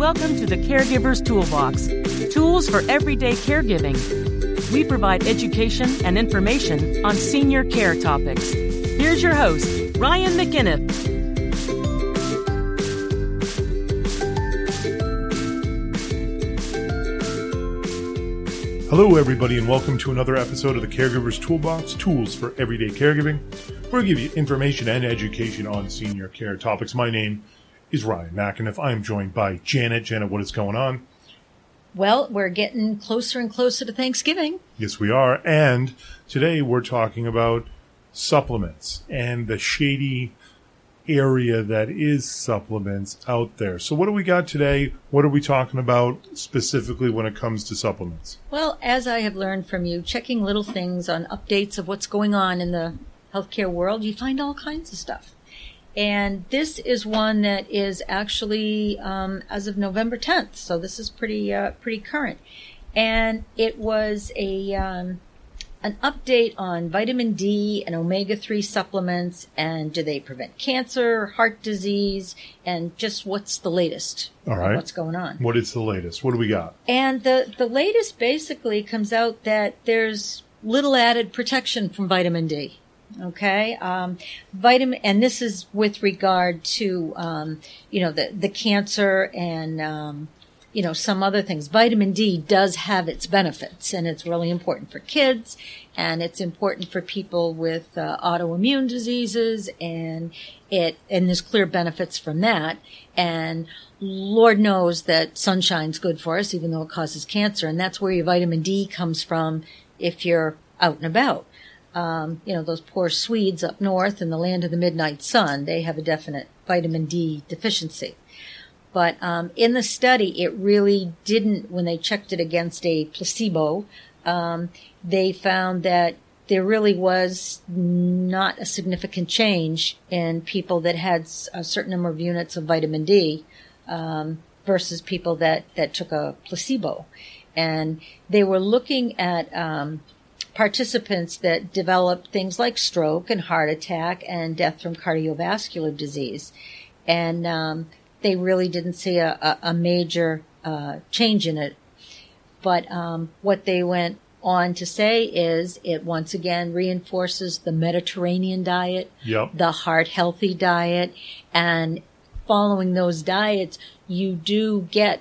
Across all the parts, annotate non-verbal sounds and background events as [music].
Welcome to the Caregiver's Toolbox tools for everyday caregiving. We provide education and information on senior care topics. Here's your host, Ryan McInnes. Hello, everybody, and welcome to another episode of the Caregiver's Toolbox Tools for Everyday Caregiving, where we give you information and education on senior care topics. My name is Ryan McInnes. I am joined by Janet. Janet, what is going on? Well, we're getting closer and closer to Thanksgiving. Yes, we are. And today we're talking about supplements and the shady area that is supplements out there. So, what do we got today? What are we talking about specifically when it comes to supplements? Well, as I have learned from you, checking little things on updates of what's going on in the healthcare world, you find all kinds of stuff. And this is one that is actually um, as of November 10th, so this is pretty uh, pretty current. And it was a um, an update on vitamin D and omega 3 supplements and do they prevent cancer, heart disease, and just what's the latest? All right. What's going on? What is the latest? What do we got? And the, the latest basically comes out that there's little added protection from vitamin D. Okay, um, vitamin, and this is with regard to um, you know the the cancer and um, you know, some other things. Vitamin D does have its benefits and it's really important for kids and it's important for people with uh, autoimmune diseases and it, and there's clear benefits from that. And Lord knows that sunshine's good for us, even though it causes cancer. And that's where your vitamin D comes from if you're out and about. Um, you know, those poor Swedes up north in the land of the midnight sun, they have a definite vitamin D deficiency. But um, in the study, it really didn't, when they checked it against a placebo, um, they found that there really was not a significant change in people that had a certain number of units of vitamin D um, versus people that, that took a placebo. And they were looking at um, participants that developed things like stroke and heart attack and death from cardiovascular disease. And um, they really didn't see a, a, a major uh, change in it. But um, what they went on to say is it once again reinforces the Mediterranean diet, yep. the heart healthy diet, and following those diets, you do get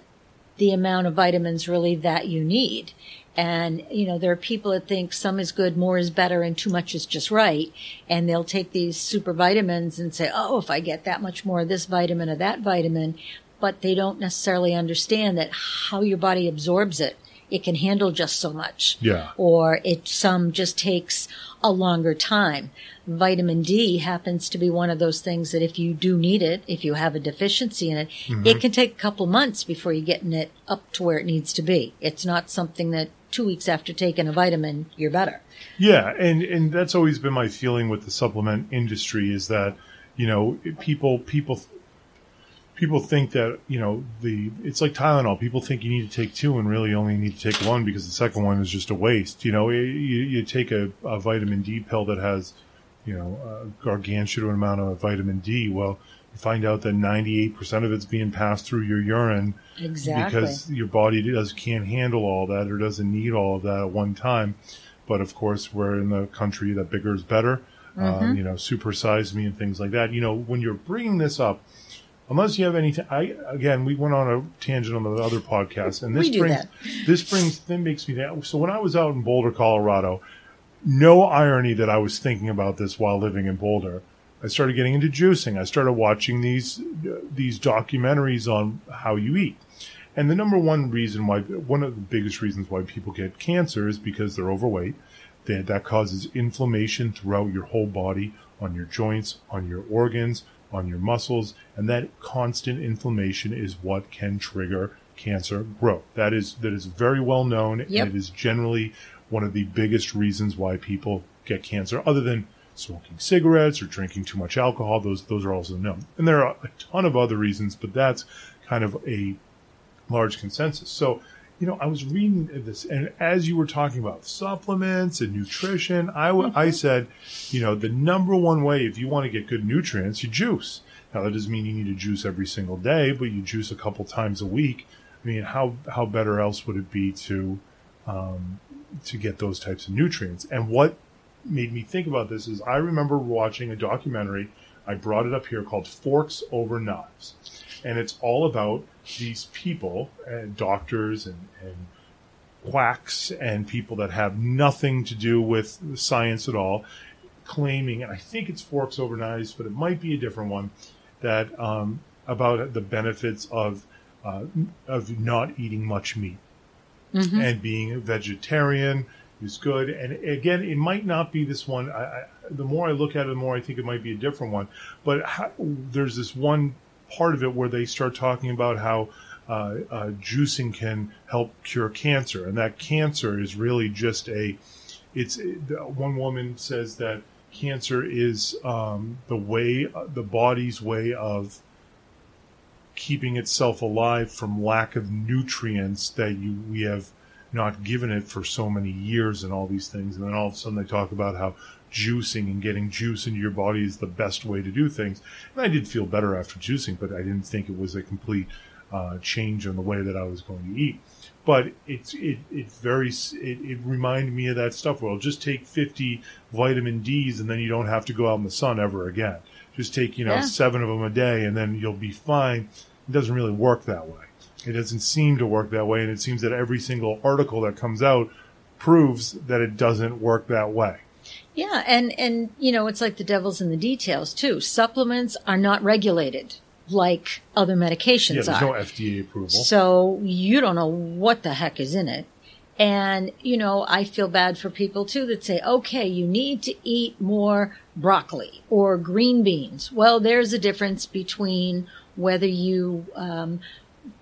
the amount of vitamins really that you need. And, you know, there are people that think some is good, more is better, and too much is just right. And they'll take these super vitamins and say, oh, if I get that much more of this vitamin or that vitamin, but they don't necessarily understand that how your body absorbs it. It can handle just so much. Yeah. Or it, some just takes a longer time. Vitamin D happens to be one of those things that if you do need it, if you have a deficiency in it, mm-hmm. it can take a couple months before you're getting it up to where it needs to be. It's not something that two weeks after taking a vitamin, you're better. Yeah, and and that's always been my feeling with the supplement industry is that you know people people people think that you know the it's like Tylenol. People think you need to take two, and really only need to take one because the second one is just a waste. You know, you, you take a, a vitamin D pill that has you know a gargantuan amount of vitamin D. Well, you find out that 98% of it's being passed through your urine exactly. because your body does can't handle all that or doesn't need all of that at one time. But of course, we're in the country that bigger is better. Um, mm-hmm. Um, you know, supersize me and things like that. You know, when you're bringing this up, unless you have any, t- I again, we went on a tangent on the other podcast, and this brings that. this brings then makes me. So when I was out in Boulder, Colorado, no irony that I was thinking about this while living in Boulder. I started getting into juicing. I started watching these these documentaries on how you eat. And the number one reason why, one of the biggest reasons why people get cancer is because they're overweight. That, that causes inflammation throughout your whole body, on your joints, on your organs, on your muscles, and that constant inflammation is what can trigger cancer growth. That is that is very well known, yep. and it is generally one of the biggest reasons why people get cancer, other than smoking cigarettes or drinking too much alcohol. Those those are also known, and there are a ton of other reasons, but that's kind of a large consensus. So, you know, I was reading this, and as you were talking about supplements and nutrition, I, w- mm-hmm. I said, you know, the number one way if you want to get good nutrients, you juice. Now that doesn't mean you need to juice every single day, but you juice a couple times a week. I mean, how how better else would it be to um, to get those types of nutrients? And what made me think about this is I remember watching a documentary. I brought it up here called Forks Over Knives, and it's all about these people and doctors and, and quacks and people that have nothing to do with science at all claiming, and I think it's Forks Over Knives, but it might be a different one, that um, about the benefits of uh, of not eating much meat Mm-hmm. and being a vegetarian is good. And again, it might not be this one. I, I, the more I look at it, the more I think it might be a different one. But how, there's this one part of it where they start talking about how uh, uh, juicing can help cure cancer, and that cancer is really just a. It's one woman says that cancer is um, the way, the body's way of keeping itself alive from lack of nutrients that you we have not given it for so many years and all these things. And then all of a sudden they talk about how juicing and getting juice into your body is the best way to do things. And i did feel better after juicing but i didn't think it was a complete uh, change in the way that i was going to eat. But it's it it's very it, it reminded me of that stuff well just take 50 vitamin d's and then you don't have to go out in the sun ever again. Just take you know Yeah. seven of them a day and then you'll be fine. It doesn't really work that way. It doesn't seem to work that way, and it seems that every single article that comes out proves that it doesn't work that way. Yeah, and and you know, it's like the devil's in the details too. Supplements are not regulated like other medications Yeah, there's are. no FDA approval. So you don't know what the heck is in it. And, you know, I feel bad for people too that say, okay, you need to eat more broccoli or green beans. Well, there's a difference between whether you, um,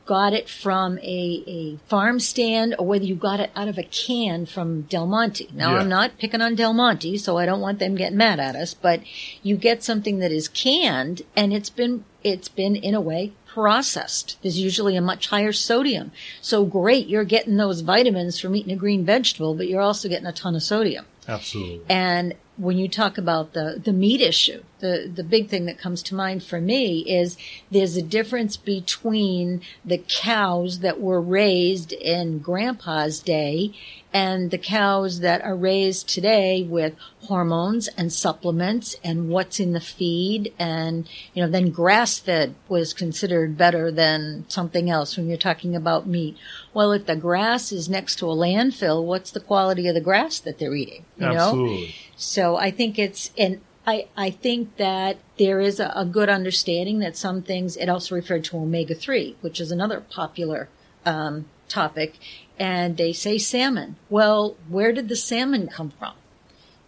got it from a, a farm stand or whether you got it out of a can from Del Monte. Now, Yeah. I'm not picking on Del Monte, so I don't want them getting mad at us, but you get something that is canned and it's been, it's been in a way processed. There's usually a much higher sodium. So great, you're getting those vitamins from eating a green vegetable, but you're also getting a ton of sodium. Absolutely. And when you talk about the, the meat issue, the, the big thing that comes to mind for me is there's a difference between the cows that were raised in grandpa's day and the cows that are raised today with hormones and supplements and what's in the feed. And, you know, then grass fed was considered better than something else when you're talking about meat. Well, if the grass is next to a landfill, what's the quality of the grass that they're eating? You know? So I think it's, and I, I think that there is a, a good understanding that some things, it also referred to omega 3, which is another popular um, topic. And they say salmon. Well, where did the salmon come from?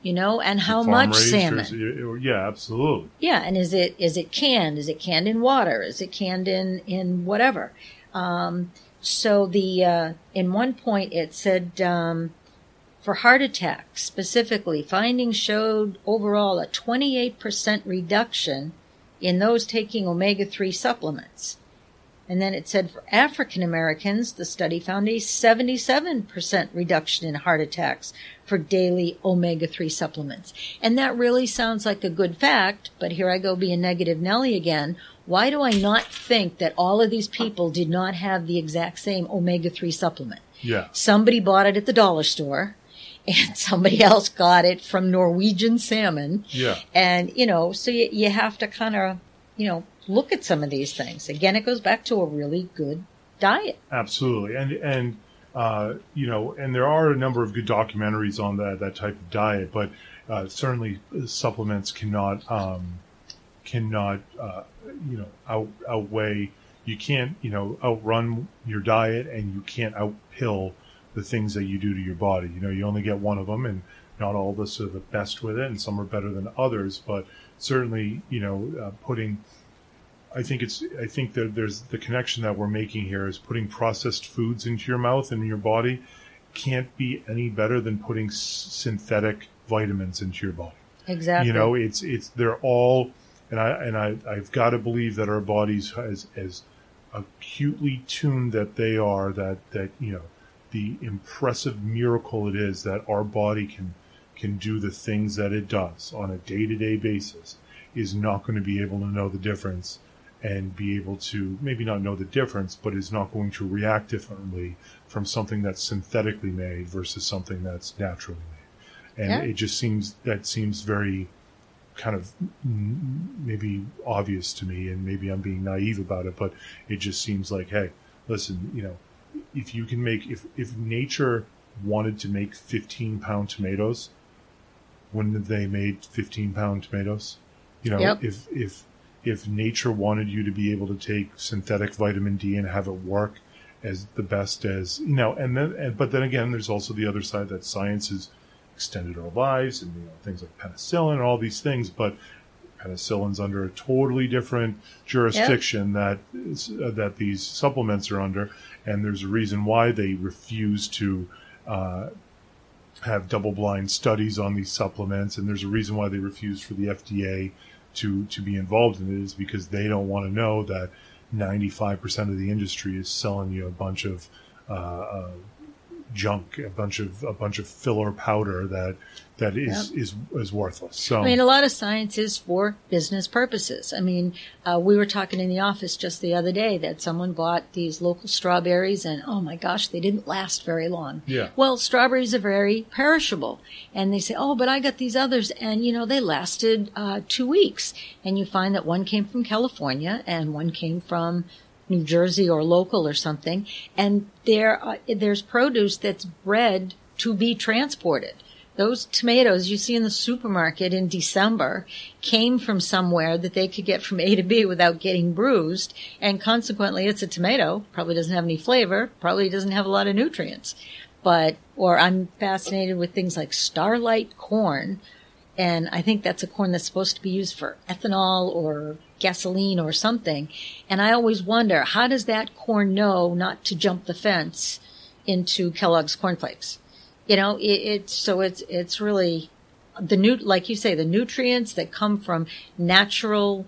You know, and how much salmon? is yeah, absolutely. Yeah, and is it is it canned? Is it canned in water? Is it canned in in whatever? Um, so the uh, in one point it said um, for heart attacks specifically, findings showed overall a 28% reduction in those taking omega 3 supplements. And then it said for African Americans, the study found a 77% reduction in heart attacks for daily omega 3 supplements. And that really sounds like a good fact, but here I go being negative Nelly again. Why do I not think that all of these people did not have the exact same omega 3 supplement? Yeah. Somebody bought it at the dollar store and somebody else got it from Norwegian salmon. Yeah. And, you know, so you, you have to kind of, you know, look at some of these things. Again, it goes back to a really good diet. Absolutely, and and uh, you know, and there are a number of good documentaries on that that type of diet, but uh, certainly supplements cannot um, cannot uh, you know out, outweigh. You can't you know outrun your diet, and you can't outpill the things that you do to your body. You know, you only get one of them, and not all of us are the best with it, and some are better than others. But certainly, you know, uh, putting I think it's. I think that there's the connection that we're making here is putting processed foods into your mouth and your body can't be any better than putting s- synthetic vitamins into your body. Exactly. You know, it's it's they're all, and I and I I've got to believe that our bodies as as acutely tuned that they are that that you know the impressive miracle it is that our body can can do the things that it does on a day to day basis is not going to be able to know the difference and be able to maybe not know the difference, but is not going to react differently from something that's synthetically made versus something that's naturally made. And Yeah. it just seems that seems very kind of maybe obvious to me, and maybe I'm being naive about it, but it just seems like, hey, listen, you know, if you can make if if nature wanted to make 15 pound tomatoes, wouldn't they made 15 pound tomatoes? You know, Yep. if if if nature wanted you to be able to take synthetic vitamin D and have it work as the best as you know, and then and, but then again, there's also the other side that science has extended our lives and you know things like penicillin and all these things, but penicillin's under a totally different jurisdiction that is, uh, that these supplements are under, and there's a reason why they refuse to uh, have double-blind studies on these supplements, and there's a reason why they refuse for the FDA to to be involved in it is because they don't want to know that 95% of the industry is selling you a bunch of uh, uh, junk, a bunch of a bunch of filler powder that that is is is worthless. So I mean, a lot of science is for business purposes. I mean, uh, we were talking in the office just the other day that someone bought these local strawberries, and oh my gosh, they didn't last very long. Yeah. Well, strawberries are very perishable, and they say, oh, but I got these others, and you know, they lasted uh, two weeks, and you find that one came from California and one came from New Jersey or local or something, and there uh, there's produce that's bred to be transported. Those tomatoes you see in the supermarket in December came from somewhere that they could get from A to B without getting bruised, and consequently, it's a tomato. Probably doesn't have any flavor. Probably doesn't have a lot of nutrients. But, or I'm fascinated with things like starlight corn, and I think that's a corn that's supposed to be used for ethanol or gasoline or something. And I always wonder, how does that corn know not to jump the fence into Kellogg's cornflakes? You know, it, it's so it's it's really the new like you say the nutrients that come from natural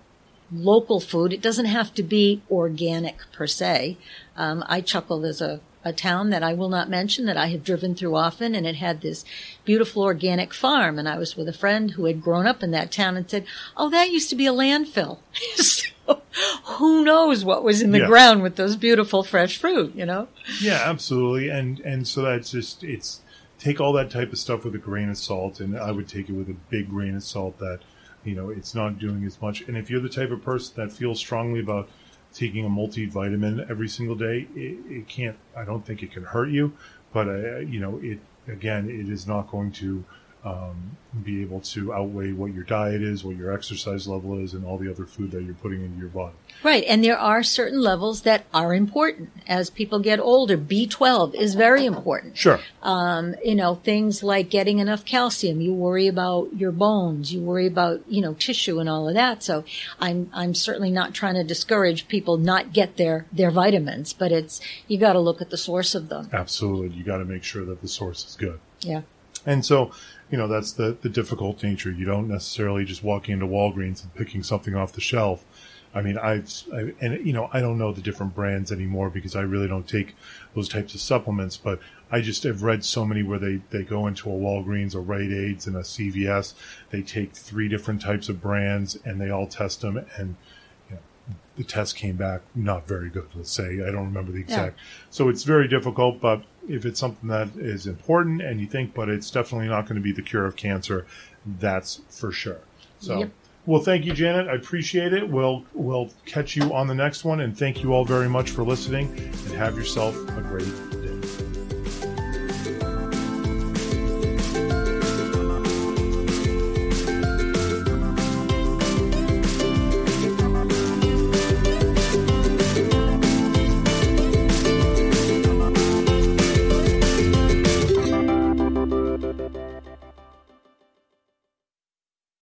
local food. It doesn't have to be organic per se. Um, I chuckle there's a a town that I will not mention that I have driven through often, and it had this beautiful organic farm. And I was with a friend who had grown up in that town and said, "Oh, that used to be a landfill." [laughs] so, who knows what was in the Yeah. ground with those beautiful fresh fruit? You know? Yeah, absolutely. And and so that's just it's take all that type of stuff with a grain of salt, and I would take it with a big grain of salt that you know it's not doing as much. And if you're the type of person that feels strongly about taking a multivitamin every single day, it, it can't. I don't think it can hurt you, but uh, you know it again. It is not going to. Um, be able to outweigh what your diet is, what your exercise level is, and all the other food that you're putting into your body. Right. And there are certain levels that are important. As people get older, B12 is very important. Sure. Um, you know, things like getting enough calcium. You worry about your bones. You worry about, you know, tissue and all of that. So I'm, I'm certainly not trying to discourage people not get their, their vitamins, but it's, you got to look at the source of them. Absolutely. You got to make sure that the source is good. Yeah. And so, you know, that's the, the difficult nature. You don't necessarily just walk into Walgreens and picking something off the shelf. I mean, I've, I, and you know, I don't know the different brands anymore because I really don't take those types of supplements, but I just have read so many where they, they go into a Walgreens, a Rite Aids and a CVS. They take three different types of brands and they all test them and, the test came back not very good, let's say. I don't remember the exact. So it's very difficult, but if it's something that is important and you think, but it's definitely not going to be the cure of cancer, that's for sure. So, Yep. well, thank you, Janet. I appreciate it. We'll we'll catch you on the next one, and thank you all very much for listening. And have yourself a great